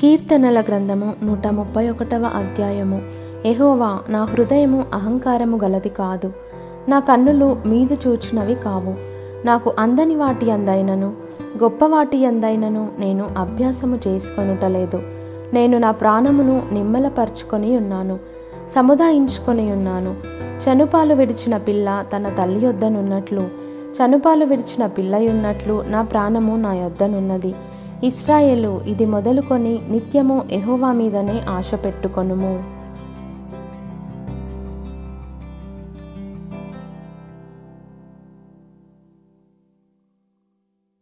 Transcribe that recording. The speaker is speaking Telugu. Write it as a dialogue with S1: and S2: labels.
S1: కీర్తనల గ్రంథము నూట ముప్పై ఒకటవ అధ్యాయము. ఎహోవా నా హృదయము అహంకారము గలది కాదు. నా కన్నులు మీదు చూచినవి కావు. నాకు అందని వాటి అందైనను గొప్ప వాటి అందైనను నేను అభ్యాసము చేసుకొనుటలేదు. నేను నా ప్రాణమును నిమ్మలపరుచుకొని ఉన్నాను సముదాయించుకొని ఉన్నాను. చనుపాలు విడిచిన పిల్ల తన తల్లి యొద్దనున్నట్లు చనుపాలు విడిచిన పిల్లయున్నట్లు నా ప్రాణము నా యొద్దనున్నది. ఇస్రాయేలు ఇది మొదలుకొని నిత్యము ఎహోవా మీదనే ఆశ పెట్టుకొనుము.